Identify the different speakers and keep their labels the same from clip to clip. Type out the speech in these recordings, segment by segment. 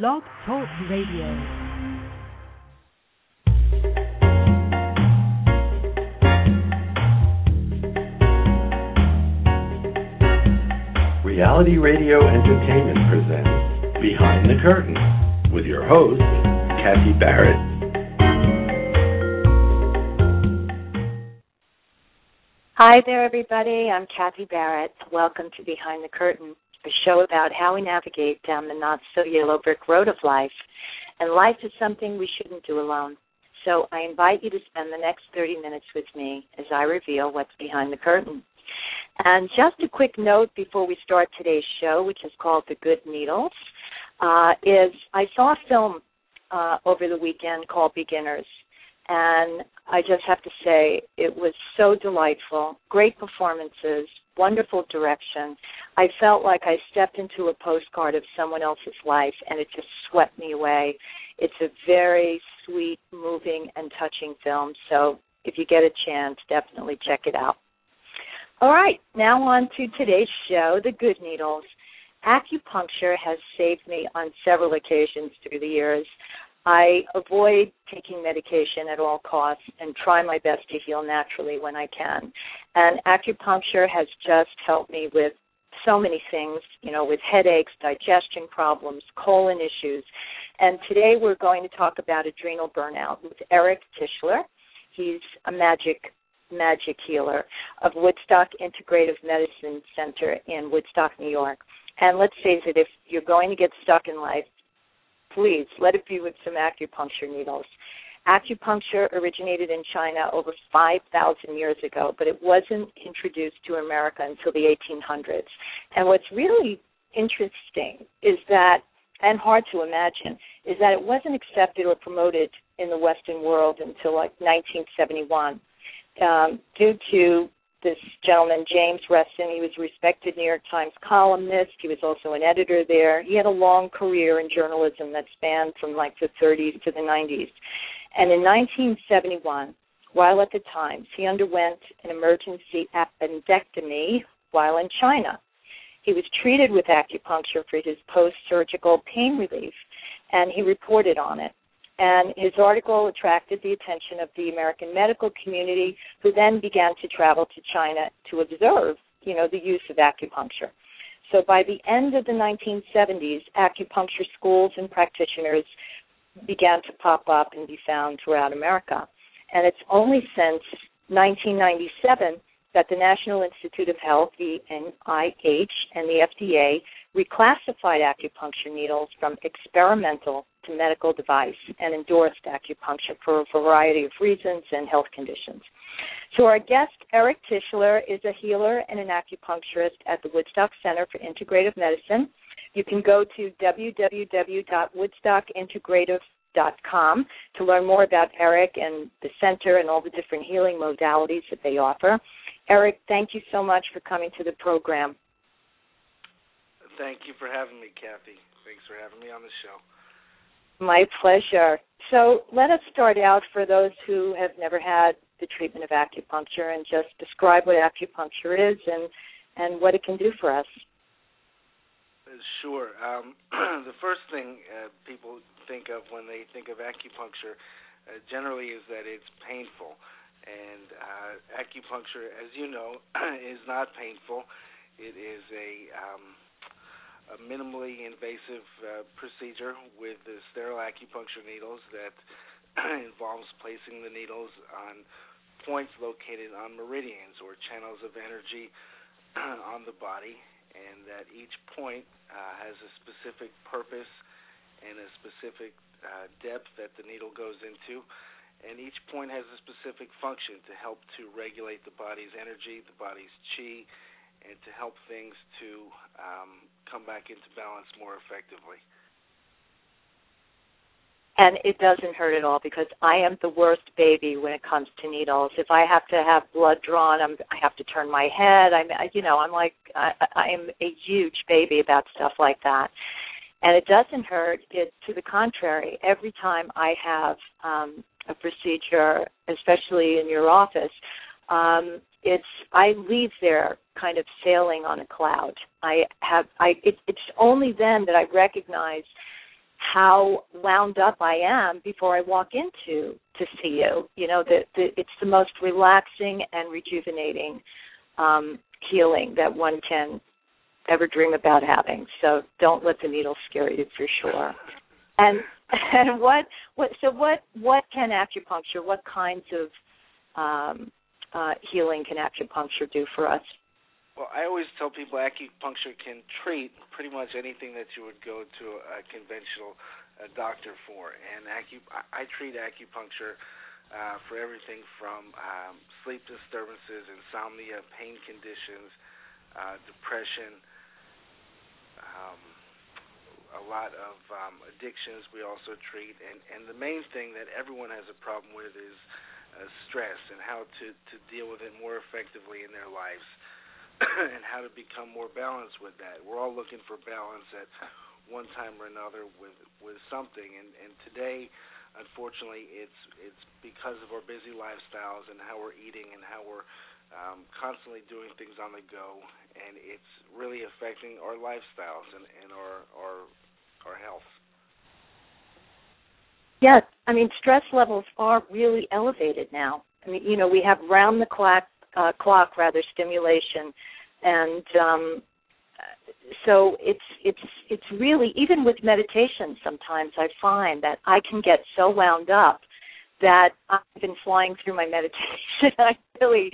Speaker 1: Blog Talk Radio.
Speaker 2: Reality Radio Entertainment presents Behind the Curtain with your host, Kathy Barrett.
Speaker 3: Hi there, everybody. I'm Kathy Barrett. Welcome to Behind the Curtain, a show about how we navigate down the not so yellow brick road of life. And life is something we shouldn't do alone. So I invite you to spend the next 30 minutes with me as I reveal what's behind the curtain. And just a quick note before we start today's show, which is called The Good Needles, uh, is I saw a film uh, over the weekend called Beginners. And I just have to say, it was so delightful. Great performances, wonderful direction. I felt like I stepped into a postcard of someone else's life, and it just swept me away. It's a very sweet, moving, and touching film. So if you get a chance, definitely check it out. All right, now on to today's show, The Good Needles. Acupuncture has saved me on several occasions through the years. I avoid taking medication at all costs and try my best to heal naturally when I can. And acupuncture has just helped me with so many things, you know, with headaches, digestion problems, colon issues. And today we're going to talk about adrenal burnout with Eric Tischler. He's a magic magic healer of Woodstock Integrative Medicine Center in Woodstock, New York. And let's face it, if you're going to get stuck in life, please let it be with some acupuncture needles. Acupuncture originated in China over 5,000 years ago, but it wasn't introduced to America until the 1800s. And what's really interesting is that, and hard to imagine, is that it wasn't accepted or promoted in the Western world until like 1971 um, due to this gentleman, James Reston. He was a respected New York Times columnist. He was also an editor there. He had a long career in journalism that spanned from like the 30s to the 90s. And in 1971, while at the Times, he underwent an emergency appendectomy while in China. He was treated with acupuncture for his post surgical pain relief, and he reported on it. And his article attracted the attention of the American medical community, who then began to travel to China to observe, you know, the use of acupuncture. So by the end of the 1970s, acupuncture schools and practitioners began to pop up and be found throughout America. And it's only since 1997 that the National Institute of Health, the NIH, and the FDA reclassified acupuncture needles from experimental to medical device and endorsed acupuncture for a variety of reasons and health conditions. So our guest, Eric Tischler, is a healer and an acupuncturist at the Woodstock Center for Integrative Medicine. You can go to www.woodstockintegrative.com to learn more about Eric and the center and all the different healing modalities that they offer. Eric, thank you so much for coming to the program.
Speaker 4: Thank you for having me, Kathy. Thanks for having me on the show.
Speaker 3: My pleasure. So let us start out for those who have never had the treatment of acupuncture and just describe what acupuncture is and, and what it can do for us.
Speaker 4: Sure. Um, the first thing uh, people think of when they think of acupuncture uh, generally is that it's painful. And uh, acupuncture, as you know, is not painful. It is a um, a minimally invasive uh, procedure with the sterile acupuncture needles that involves placing the needles on points located on meridians or channels of energy on the body, and that each point uh, has a specific purpose and a specific uh, depth that the needle goes into. And each point has a specific function to help to regulate the body's energy, the body's chi, and to help things to um, come back into balance more effectively.
Speaker 3: And it doesn't hurt at all because I am the worst baby when it comes to needles. If I have to have blood drawn, I'm, I have to turn my head. I'm, you know, I'm like, I, I am a huge baby about stuff like that. And it doesn't hurt. It, to the contrary, every time I have um, a procedure, especially in your office, um, it's I leave there kind of sailing on a cloud. I have I it, it's only then that I recognize how wound up I am before I walk into to see you. You know, the, the, it's the most relaxing and rejuvenating um, healing that one can ever dream about having. So don't let the needle scare you for sure. And and what what so what what can acupuncture? What kinds of um, uh, healing can acupuncture do for us?
Speaker 4: Well, I always tell people acupuncture can treat pretty much anything that you would go to a conventional uh, doctor for, and acu- I, treat acupuncture uh, for everything from um, sleep disturbances, insomnia, pain conditions, uh, depression, um, a lot of um, addictions. We also treat, and and the main thing that everyone has a problem with is uh, stress and how to to deal with it more effectively in their lives. and how to become more balanced with that. We're all looking for balance at one time or another with with something, and and today, unfortunately, it's it's because of our busy lifestyles and how we're eating and how we're um, constantly doing things on the go, and it's really affecting our lifestyles and, and our our our health.
Speaker 3: Yes, I mean stress levels are really elevated now. I mean, you know, we have round the clock uh, clock rather stimulation, and um, so it's it's it's really even with meditation. Sometimes I find that I can get so wound up that I've been flying through my meditation. I really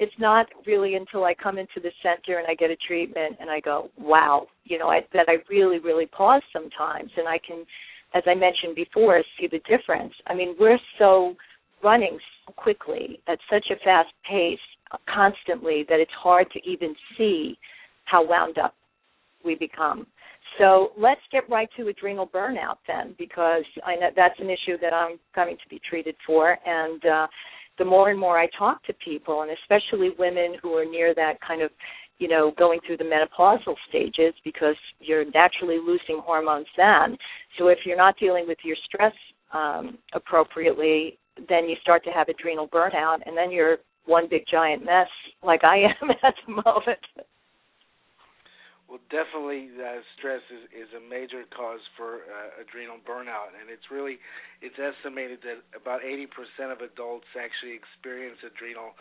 Speaker 3: it's not really until I come into the center and I get a treatment and I go, wow, you know, I, that I really, really pause sometimes and I can, as I mentioned before, see the difference. I mean, we're so running so quickly at such a fast pace constantly that it's hard to even see how wound up we become. So let's get right to adrenal burnout then, because I know that's an issue that I'm coming to be treated for. And uh, the more and more I talk to people, and especially women who are near that kind of, you know, going through the menopausal stages, because you're naturally losing hormones then. So if you're not dealing with your stress um, appropriately, then you start to have adrenal burnout, and then you're one big giant mess like I am at the moment.
Speaker 4: Well, definitely, uh, stress is, is a major cause for uh, adrenal burnout, and it's really it's estimated that about 80% of adults actually experience adrenal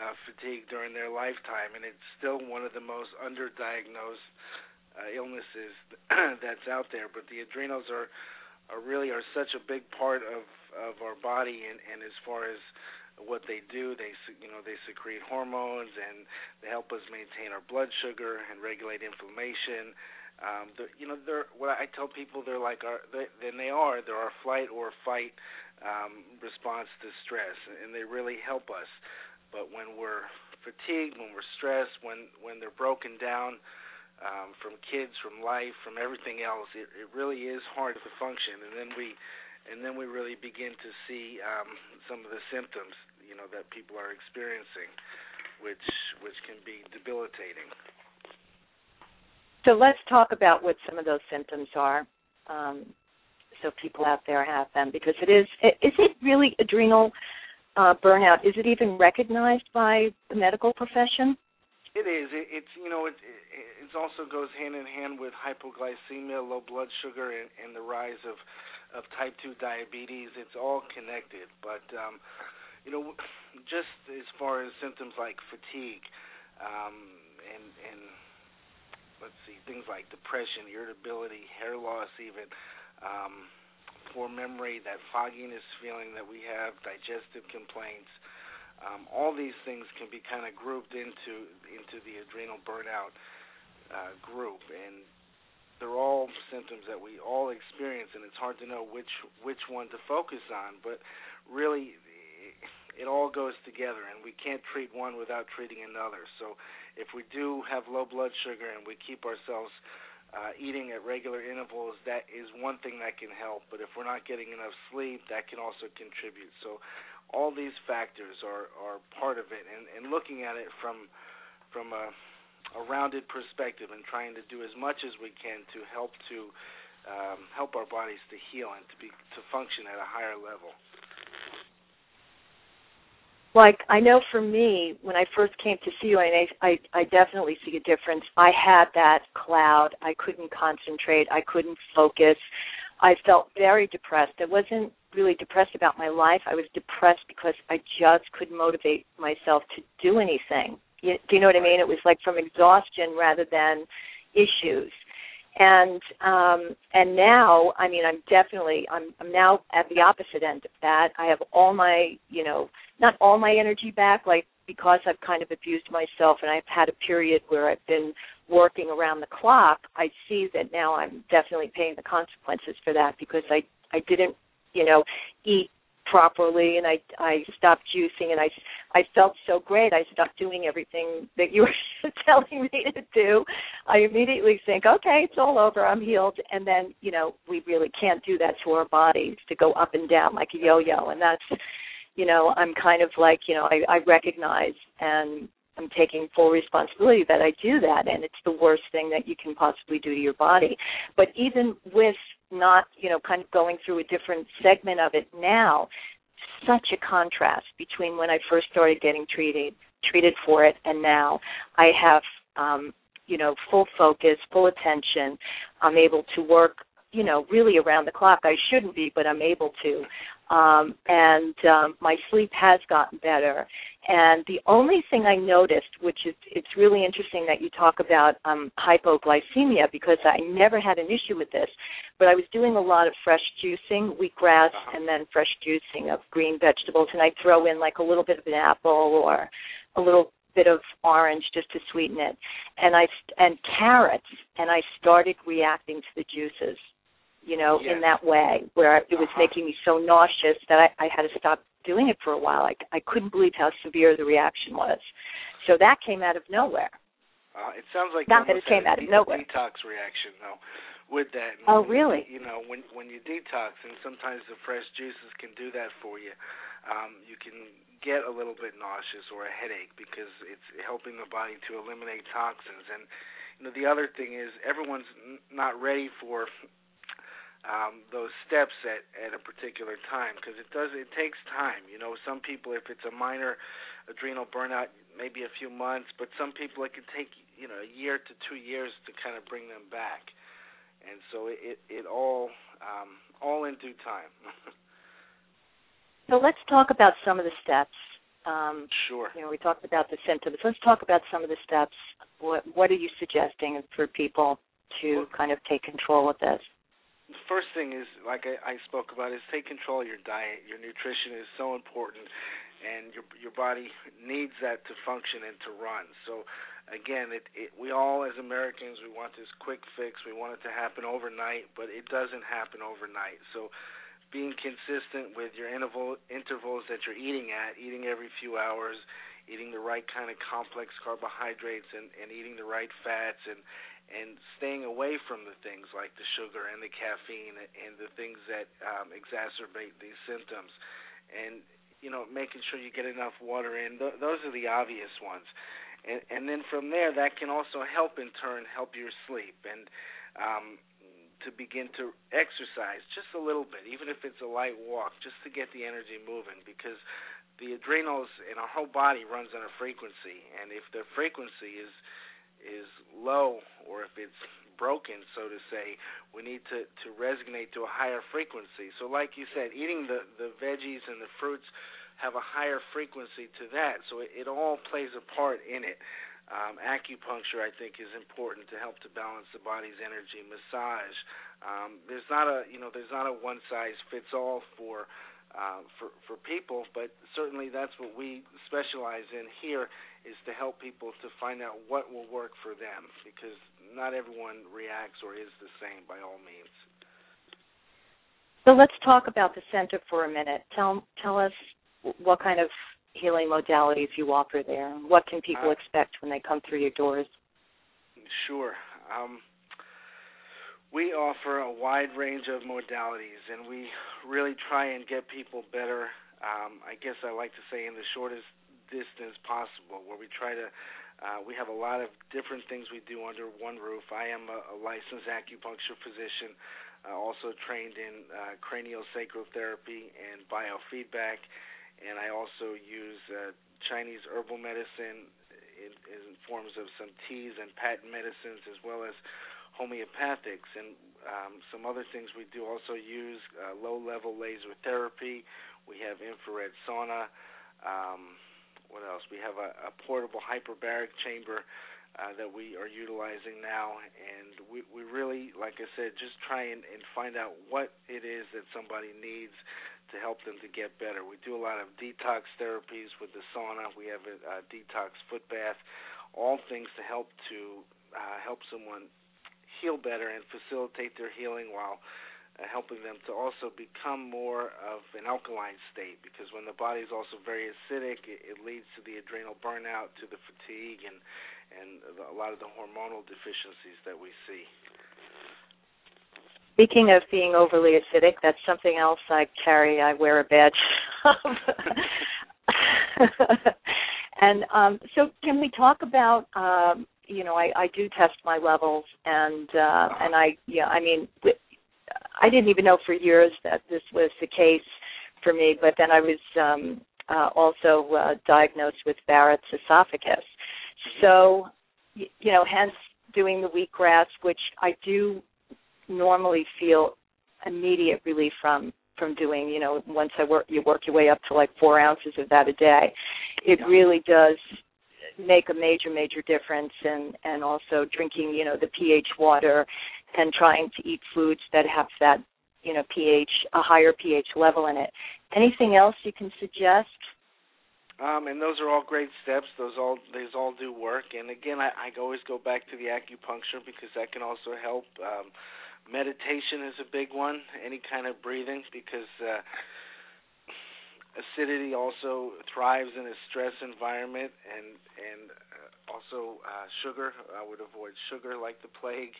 Speaker 4: uh, fatigue during their lifetime, and it's still one of the most underdiagnosed uh, illnesses that's out there. But the adrenals are are really are such a big part of of our body, and, and as far as what they do. They you know they secrete hormones and they help us maintain our blood sugar and regulate inflammation. Um, you know, they're what I tell people they're like our they, then they are they're our flight or fight um, response to stress, and they really help us. But when we're fatigued, when we're stressed, when when they're broken down um, from kids, from life, from everything else, it, it really is hard to function. And then we and then we really begin to see um, some of the symptoms, you know, that people are experiencing, which which can be debilitating.
Speaker 3: So let's talk about what some of those symptoms are, um, so people out there have them, because it is is it really adrenal uh, burnout? Is it even recognized by the medical profession?
Speaker 4: It is. It, it's you know it, it it also goes hand in hand with hypoglycemia, low blood sugar, and, and the rise of of type 2 diabetes. It's all connected. But, um, you know, just as far as symptoms like fatigue um, and, and, let's see, things like depression, irritability, hair loss, even. Um, poor memory, that fogginess feeling that we have, digestive complaints, um, all these things can be kind of grouped into into the adrenal burnout uh, group, and they're all symptoms that we all experience, and it's hard to know which which one to focus on. But really, it all goes together, and we can't treat one without treating another. So, if we do have low blood sugar and we keep ourselves uh, eating at regular intervals, that is one thing that can help. But if we're not getting enough sleep, that can also contribute. So, all these factors are are part of it, and and looking at it from from a a rounded perspective and trying to do as much as we can to help to um, help our bodies to heal and to be to function at a higher level.
Speaker 3: Like I know for me, when I first came to see you, I, I I definitely see a difference. I had that cloud. I couldn't concentrate. I couldn't focus. I felt very depressed. I wasn't really depressed about my life. I was depressed because I just couldn't motivate myself to do anything. You, do you know what I mean? It was like from exhaustion rather than issues. And um and now, I mean, I'm definitely I'm I'm now at the opposite end of that. I have all my, you know, not all my energy back like because I've kind of abused myself and I've had a period where I've been working around the clock, I see that now I'm definitely paying the consequences for that because I I didn't, you know, eat properly and I I stopped juicing and I I felt so great. I stopped doing everything that you were telling me to do. I immediately think, okay, it's all over, I'm healed. And then, you know, we really can't do that to our bodies to go up and down like a yo-yo. And that's you know, I'm kind of like, you know, I, I recognize and I'm taking full responsibility that I do that, and it's the worst thing that you can possibly do to your body. But even with not, you know, kind of going through a different segment of it now, such a contrast between when I first started getting treated treated for it and now. I have, um, you know, full focus, full attention. I'm able to work you know really around the clock i shouldn't be but i'm able to um, and um, my sleep has gotten better. And the only thing I noticed, which is it's really interesting that you talk about um, hypoglycemia because I never had an issue with this, but I was doing a lot of fresh juicing, wheatgrass, uh-huh. and then fresh juicing of green vegetables, and I throw in like a little bit of an apple or a little bit of orange just to sweeten it, and I and carrots, and I started reacting to the juices you know, yes. in that way, where it was uh-huh. making me so nauseous that I, I had to stop doing it for a while. I, I couldn't believe how severe the reaction was. So that came out of nowhere.
Speaker 4: Uh, it sounds like
Speaker 3: not that it came out of nowhere.
Speaker 4: Detox reaction, though, with that.
Speaker 3: And oh, really?
Speaker 4: You know, when when you detox, and sometimes the fresh juices can do that for you. Um, you can get a little bit nauseous or a headache because it's helping the body to eliminate toxins. And you know, the other thing is everyone's n- not ready for um, those steps at, at a particular time because it does it takes time. You know, some people if it's a minor adrenal burnout, maybe a few months, but some people it can take you know a year to two years to kind of bring them back, and so it it, it all um, all in due time.
Speaker 3: so let's talk about some of the steps. Um,
Speaker 4: sure.
Speaker 3: You know, we talked about the symptoms. Let's talk about some of the steps. What What are you suggesting for people to kind of take control of this?
Speaker 4: First thing is, like I, I spoke about, is take control of your diet. Your nutrition is so important, and your your body needs that to function and to run. So, again, it, it we all as Americans we want this quick fix. We want it to happen overnight, but it doesn't happen overnight. So, being consistent with your interval intervals that you're eating at, eating every few hours, eating the right kind of complex carbohydrates, and and eating the right fats and and staying away from the things like the sugar and the caffeine and the things that um, exacerbate these symptoms, and you know making sure you get enough water in. Th- those are the obvious ones, and, and then from there that can also help in turn help your sleep and um, to begin to exercise just a little bit, even if it's a light walk, just to get the energy moving because the adrenals in our whole body runs on a frequency, and if the frequency is is low or if it's broken, so to say, we need to to resonate to a higher frequency. So, like you said, eating the the veggies and the fruits have a higher frequency to that. So it, it all plays a part in it. Um, acupuncture, I think, is important to help to balance the body's energy. Massage. Um, there's not a you know there's not a one size fits all for uh, for for people, but certainly that's what we specialize in here is to help people to find out what will work for them because not everyone reacts or is the same by all means.
Speaker 3: So let's talk about the center for a minute. Tell tell us what kind of healing modalities you offer there. What can people uh, expect when they come through your doors?
Speaker 4: Sure. Um, we offer a wide range of modalities, and we really try and get people better. Um, I guess I like to say in the shortest distance possible, where we try to. Uh, we have a lot of different things we do under one roof. I am a, a licensed acupuncture physician, uh, also trained in uh, cranial sacral therapy and biofeedback, and I also use uh, Chinese herbal medicine in, in forms of some teas and patent medicines, as well as homeopathics and um, some other things we do also use uh, low level laser therapy. We have infrared sauna. Um, what else? We have a, a portable hyperbaric chamber uh, that we are utilizing now, and we, we really, like I said, just try and, and find out what it is that somebody needs to help them to get better. We do a lot of detox therapies with the sauna. We have a, a detox foot bath, all things to help to uh, help someone heal better and facilitate their healing while uh, helping them to also become more of an alkaline state because when the body is also very acidic it, it leads to the adrenal burnout to the fatigue and and a lot of the hormonal deficiencies that we see
Speaker 3: Speaking of being overly acidic, that's something else I carry. I wear a badge. and um, so, can we talk about? Um, you know, I, I do test my levels, and uh, and I, yeah, I mean, I didn't even know for years that this was the case for me. But then I was um, uh, also uh, diagnosed with Barrett's esophagus. So, you know, hence doing the wheatgrass, which I do normally feel immediate relief from from doing you know once i work you work your way up to like four ounces of that a day it really does make a major major difference and and also drinking you know the ph water and trying to eat foods that have that you know ph a higher ph level in it anything else you can suggest
Speaker 4: um, and those are all great steps. Those all these all do work. And again, I, I always go back to the acupuncture because that can also help. Um, Meditation is a big one. Any kind of breathing because uh, acidity also thrives in a stress environment, and and uh, also uh, sugar. I would avoid sugar like the plague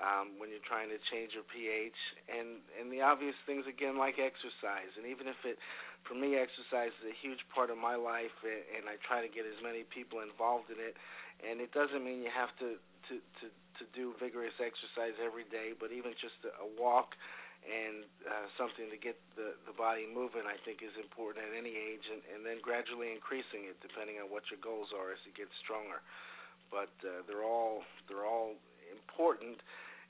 Speaker 4: um, when you're trying to change your pH, and and the obvious things again like exercise. And even if it, for me, exercise is a huge part of my life, and I try to get as many people involved in it. And it doesn't mean you have to to to to do vigorous exercise every day, but even just a, a walk and uh, something to get the the body moving, I think, is important at any age, and, and then gradually increasing it depending on what your goals are as it gets stronger. But uh, they're all they're all important.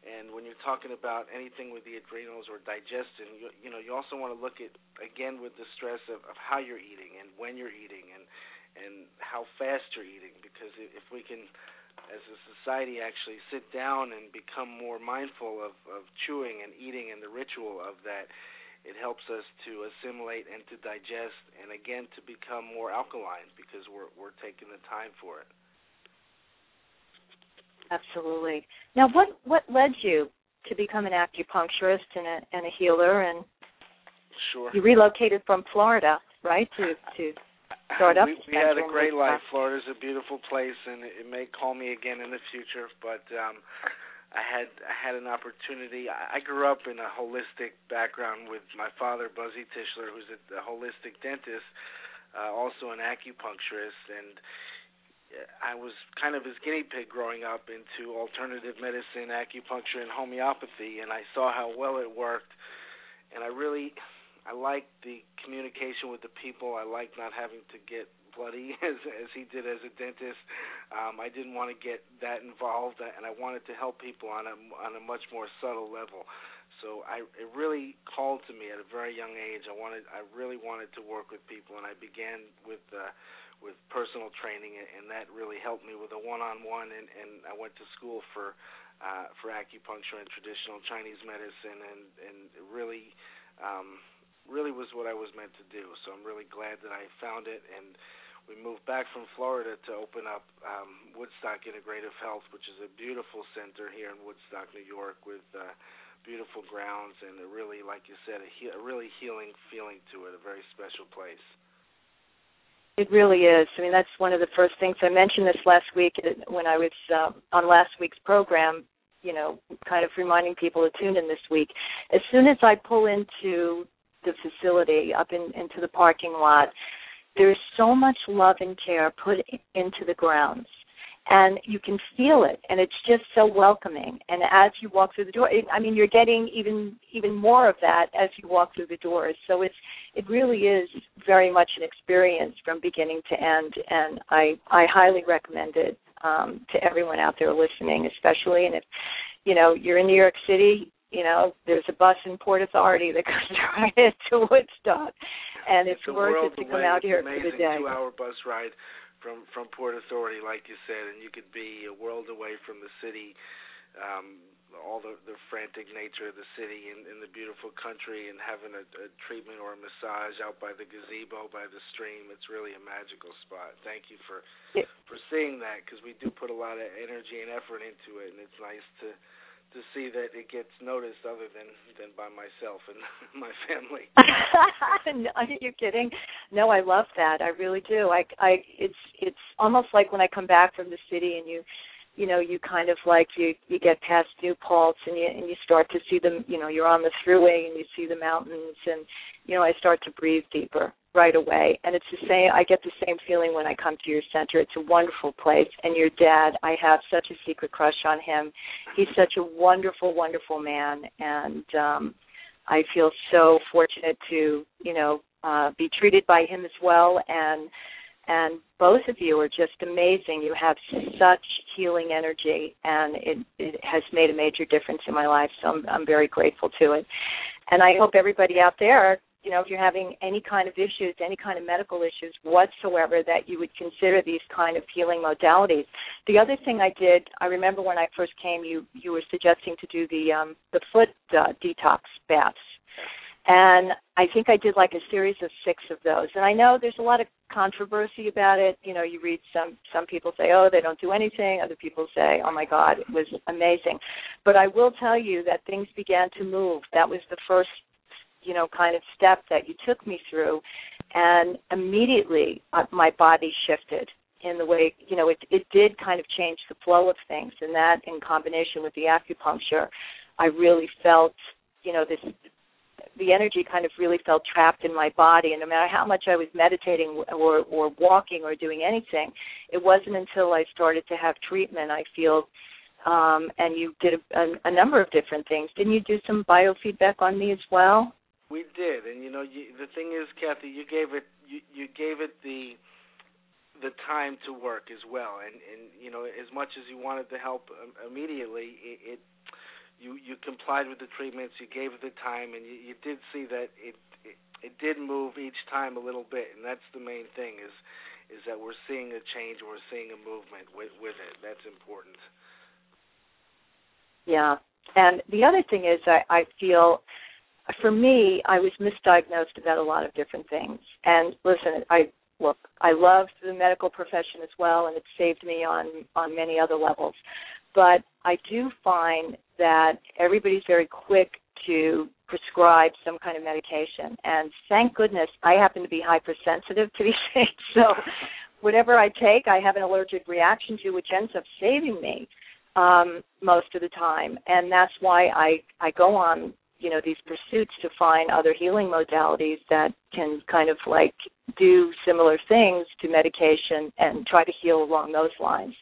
Speaker 4: And when you're talking about anything with the adrenals or digestion, you, you know, you also want to look at again with the stress of, of how you're eating and when you're eating and and how fast you're eating, because if we can as a society actually sit down and become more mindful of, of chewing and eating and the ritual of that, it helps us to assimilate and to digest and again to become more alkaline because we're we're taking the time for it.
Speaker 3: Absolutely. Now what what led you to become an acupuncturist and a and a healer and
Speaker 4: Sure.
Speaker 3: You relocated from Florida, right? To to start up.
Speaker 4: We, we had a great life. Florida's a beautiful place, and it, may call me again in the future. But um, I had I had an opportunity. I, I grew up in a holistic background with my father, Buzzy Tischler, who's a, a holistic dentist, uh, also an acupuncturist, and I was kind of his guinea pig growing up into alternative medicine, acupuncture, and homeopathy, and I saw how well it worked, and I really I like the communication with the people. I like not having to get bloody as as he did as a dentist. Um, I didn't want to get that involved, and I wanted to help people on a on a much more subtle level. So I it really called to me at a very young age. I wanted I really wanted to work with people, and I began with uh, with personal training, and that really helped me with a one-on-one. And, and I went to school for uh, for acupuncture and traditional Chinese medicine, and and really. Um, really was what I was meant to do. So I'm really glad that I found it and we moved back from Florida to open up um, Woodstock Integrative Health, which is a beautiful center here in Woodstock, New York, with uh, beautiful grounds and a really, like you said, a, he- a really healing feeling to it. A very special place.
Speaker 3: It really is. I mean, that's one of the first things I mentioned this last week when I was uh, on last week's program. You know, kind of reminding people to tune in this week. As soon as I pull into the facility, up in, into the parking lot. There's so much love and care put into the grounds. And you can feel it, and it's just so welcoming. And as you walk through the door, it, I mean, you're getting even even more of that as you walk through the doors. So it's it really is very much an experience from beginning to end, and I I highly recommend it um, to everyone out there listening, especially. And if you know, you're in New York City, you know, there's a bus in Port Authority that goes right into Woodstock, and it's,
Speaker 4: it's
Speaker 3: worth it to come out here
Speaker 4: for
Speaker 3: the day.
Speaker 4: Two-hour bus ride from from Port Authority, like you said, and you could be a world away from the city. Um, all the the frantic nature of the city and, and the beautiful country and having a, a treatment or a massage out by the gazebo by the stream it's really a magical spot thank you for
Speaker 3: yeah.
Speaker 4: for seeing that because we do put a lot of energy and effort into it and it's nice to to see that it gets noticed other than than by myself and my family.
Speaker 3: Are you kidding? No i love that. I really do. I i it's it's almost like when i come back from the city and you you know you kind of like you you get past New Paltz and you and you start to see them you know you're on the thruway and you see the mountains and you know I start to breathe deeper right away. And it's the same I get the same feeling when I come to your center. It's a wonderful place. And your dad I have such a secret crush on him. He's such a wonderful wonderful man. And um I feel so fortunate to you know uh be treated by him as well. And and both of you are just amazing. You have such healing energy, and it, it has made a major difference in my life. So I'm, I'm very grateful to it. And I hope everybody out there, you know, if you're having any kind of issues, any kind of medical issues whatsoever, that you would consider these kind of healing modalities. The other thing I did, I remember when I first came, you you were suggesting to do the um, the foot uh, detox baths and I think I did like a series of six of those. And I know there's a lot of controversy about it. You know, you read some some people say, "Oh, they don't do anything." Other people say, "Oh my God, it was amazing." But I will tell you that things began to move. That was the first, you know, kind of step that you took me through, and immediately uh, my body shifted in the way you know it it did kind of change the flow of things and that in combination with the acupuncture i really felt you know this the energy kind of really felt trapped in my body. And no matter how much I was meditating or or walking or doing anything it wasn't until I started to have treatment I feel um and you did a, a, a number of different things. Didn't you do some biofeedback on me as well?
Speaker 4: We did. And you know you, the thing is Kathy you gave it you, you gave it the the time to work as well. And and you know as much as you wanted to help immediately it, it you you complied with the treatments, you gave it the time, and you, you did see that it, it it did move each time a little bit, and that's the main thing is is that we're seeing a change, we're seeing a movement with with it. That's important.
Speaker 3: Yeah, and the other thing is I, I feel for me, I was misdiagnosed about a lot of different things. And listen, I look, I love the medical profession as well, and it saved me on on many other levels. But I do find that everybody's very quick to prescribe some kind of medication. And thank goodness I happen to be hypersensitive to these things. So whatever I take, I have an allergic reaction to, which ends up saving me um, most of the time. And that's why I, I go on, you know, these pursuits to find other healing modalities that can kind of like do similar things to medication and try to heal along those lines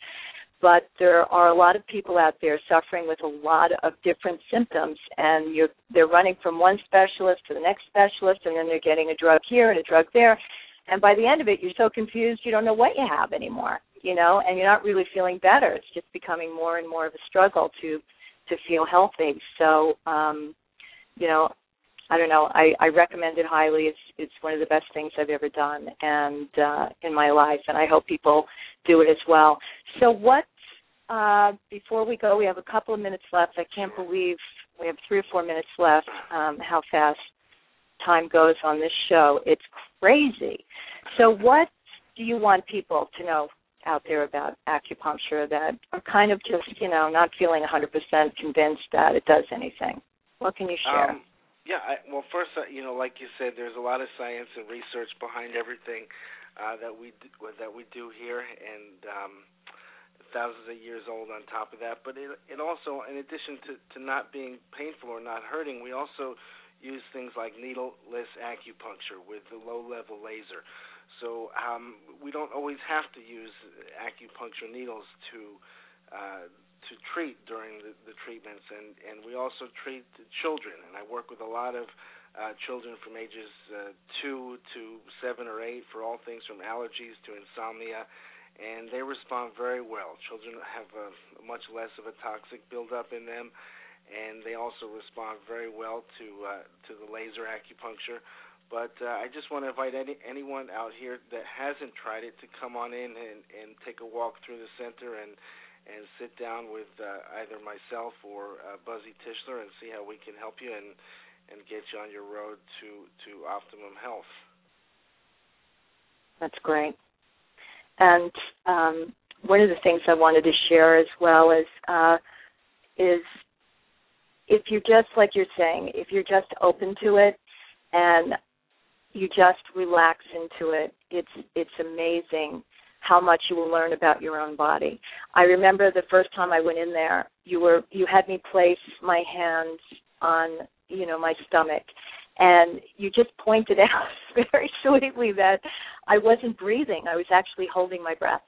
Speaker 3: but there are a lot of people out there suffering with a lot of different symptoms and you're they're running from one specialist to the next specialist and then they're getting a drug here and a drug there and by the end of it you're so confused you don't know what you have anymore you know and you're not really feeling better it's just becoming more and more of a struggle to to feel healthy so um you know I don't know. I, I recommend it highly. It's it's one of the best things I've ever done, and uh, in my life, and I hope people do it as well. So, what uh, before we go, we have a couple of minutes left. I can't believe we have three or four minutes left. Um, how fast time goes on this show. It's crazy. So, what do you want people to know out there about acupuncture that are kind of just, you know, not feeling 100% convinced that it does anything? What can you share?
Speaker 4: Um, yeah, I, well, first, uh, you know, like you said, there's a lot of science and research behind everything uh, that we do, that we do here, and um, thousands of years old on top of that. But it, it also, in addition to, to not being painful or not hurting, we also use things like needleless acupuncture with the low level laser. So um, we don't always have to use acupuncture needles to uh, to treat during the, the treatments, and and we also treat children. And I work with a lot of uh, children from ages uh, two to seven or eight for all things from allergies to insomnia and they respond very well. Children have a, much less of a toxic buildup in them, and they also respond very well to uh, to the laser acupuncture. But uh, I just want to invite any, anyone out here that hasn't tried it to come on in and, and take a walk through the center and and sit down with uh, either myself or uh, Buzzy Tischler and see how we can help you and and get you on your road to to optimum health.
Speaker 3: That's great. And um, one of the things I wanted to share as well is uh, is if you're just like you're saying, if you're just open to it and you just relax into it, it's it's amazing how much you will learn about your own body. I remember the first time I went in there, you were you had me place my hands on, you know, my stomach and you just pointed out very sweetly that I wasn't breathing. I was actually holding my breath,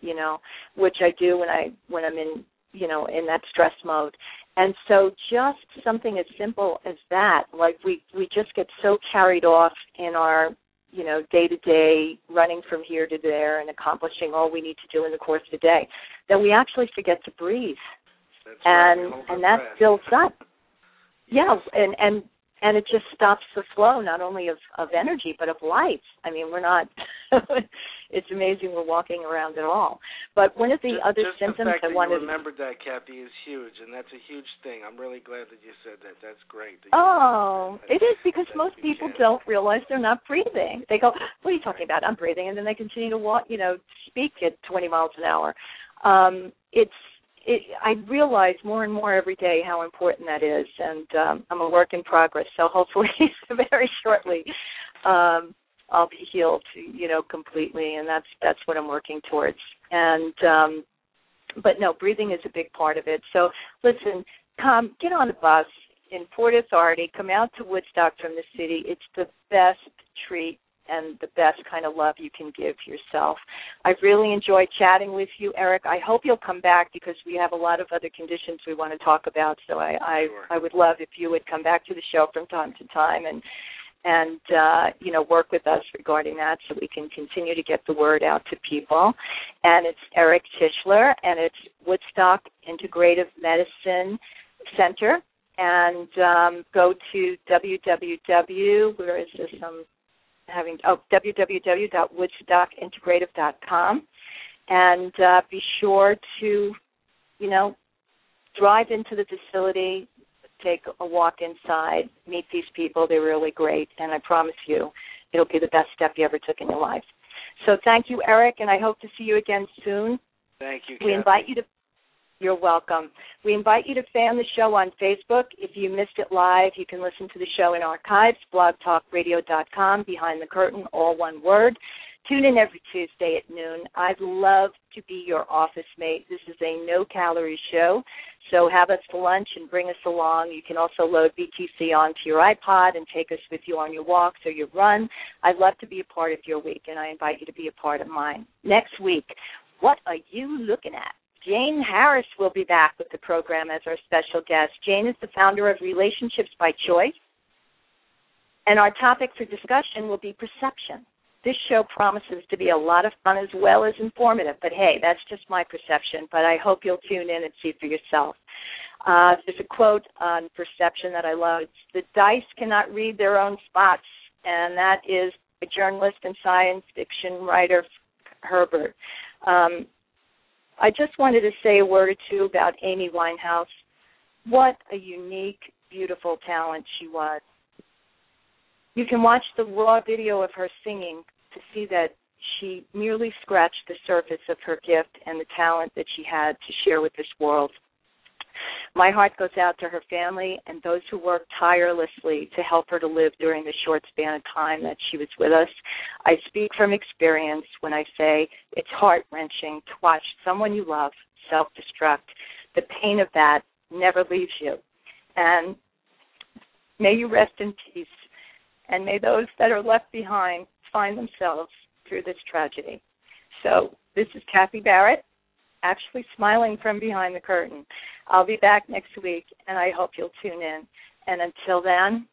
Speaker 3: you know, which I do when I when I'm in, you know, in that stress mode. And so just something as simple as that, like we we just get so carried off in our you know, day to day, running from here to there and accomplishing all we need to do in the course of the day, that we actually forget to breathe.
Speaker 4: That's
Speaker 3: and
Speaker 4: right.
Speaker 3: and that builds up. Yeah, and and and it just stops the flow not only of of energy but of life. I mean, we're not. it's amazing we're walking around at all. But one of the
Speaker 4: just,
Speaker 3: other
Speaker 4: just
Speaker 3: symptoms
Speaker 4: the fact
Speaker 3: I
Speaker 4: that
Speaker 3: wanted.
Speaker 4: you remembered that, Kathy, is huge, and that's a huge thing. I'm really glad that you said that. That's great. that
Speaker 3: Oh,
Speaker 4: that-
Speaker 3: it is because most people
Speaker 4: can.
Speaker 3: don't realize they're not breathing. They go, "What are you talking about? I'm breathing," and then they continue to walk, you know, speak at 20 miles an hour. Um, it's it, I realize more and more every day how important that is, and um, I'm a work in progress. So hopefully, very shortly, um, I'll be healed, you know, completely, and that's that's what I'm working towards. And um, but no, breathing is a big part of it. So listen, come get on the bus in Port Authority. Come out to Woodstock from the city. It's the best treat and the best kind of love you can give yourself. I've really enjoyed chatting with you, Eric. I hope you'll come back because we have a lot of other conditions we want to talk about. So I I,
Speaker 4: Sure.
Speaker 3: I would love if you would come back to the show from time to time and and uh, you know work with us regarding that so we can continue to get the word out to people. And it's Eric Tischler and it's Woodstock Integrative Medicine Center. And um, go to www. Where is this? Um, having oh www.woodstockintegrative.com and uh, be sure to you know drive into the facility take a walk inside meet these people. They're really great and i promise you it'll be the best step you ever took in your life. So thank you eric and i hope to see you again soon.
Speaker 4: Thank you.
Speaker 3: we invite you to you're welcome. We invite you to fan the show on Facebook. If you missed it live, you can listen to the show in archives, blogtalkradio.com, behind the curtain, all one word. Tune in every Tuesday at noon. I'd love to be your office mate. This is a no calorie show, so have us for lunch and bring us along. You can also load BTC onto your iPod and take us with you on your walks or your run. I'd love to be a part of your week, and I invite you to be a part of mine. Next week, what are you looking at? Jane Harris will be back with the program as our special guest. Jane is the founder of Relationships by Choice, and our topic for discussion will be perception. This show promises to be a lot of fun as well as informative, but hey, that's just my perception, but I hope you'll tune in and see for yourself. Uh, there's a quote on perception that I love. It's, the dice cannot read their own spots, and that is a journalist and science fiction writer, Herbert. Um, I just wanted to say a word or two about Amy Winehouse. What a unique, beautiful talent she was. You can watch the raw video of her singing to see that she merely scratched the surface of her gift and the talent that she had to share with this world. My heart goes out to her family and those who worked tirelessly to help her to live during the short span of time that she was with us. I speak from experience when I say it's heart wrenching to watch someone you love self destruct. The pain of that never leaves you. And may you rest in peace. And may those that are left behind find themselves through this tragedy. So, this is Kathy Barrett, actually smiling from behind the curtain. I'll be back next week, and I hope you'll tune in. And until then,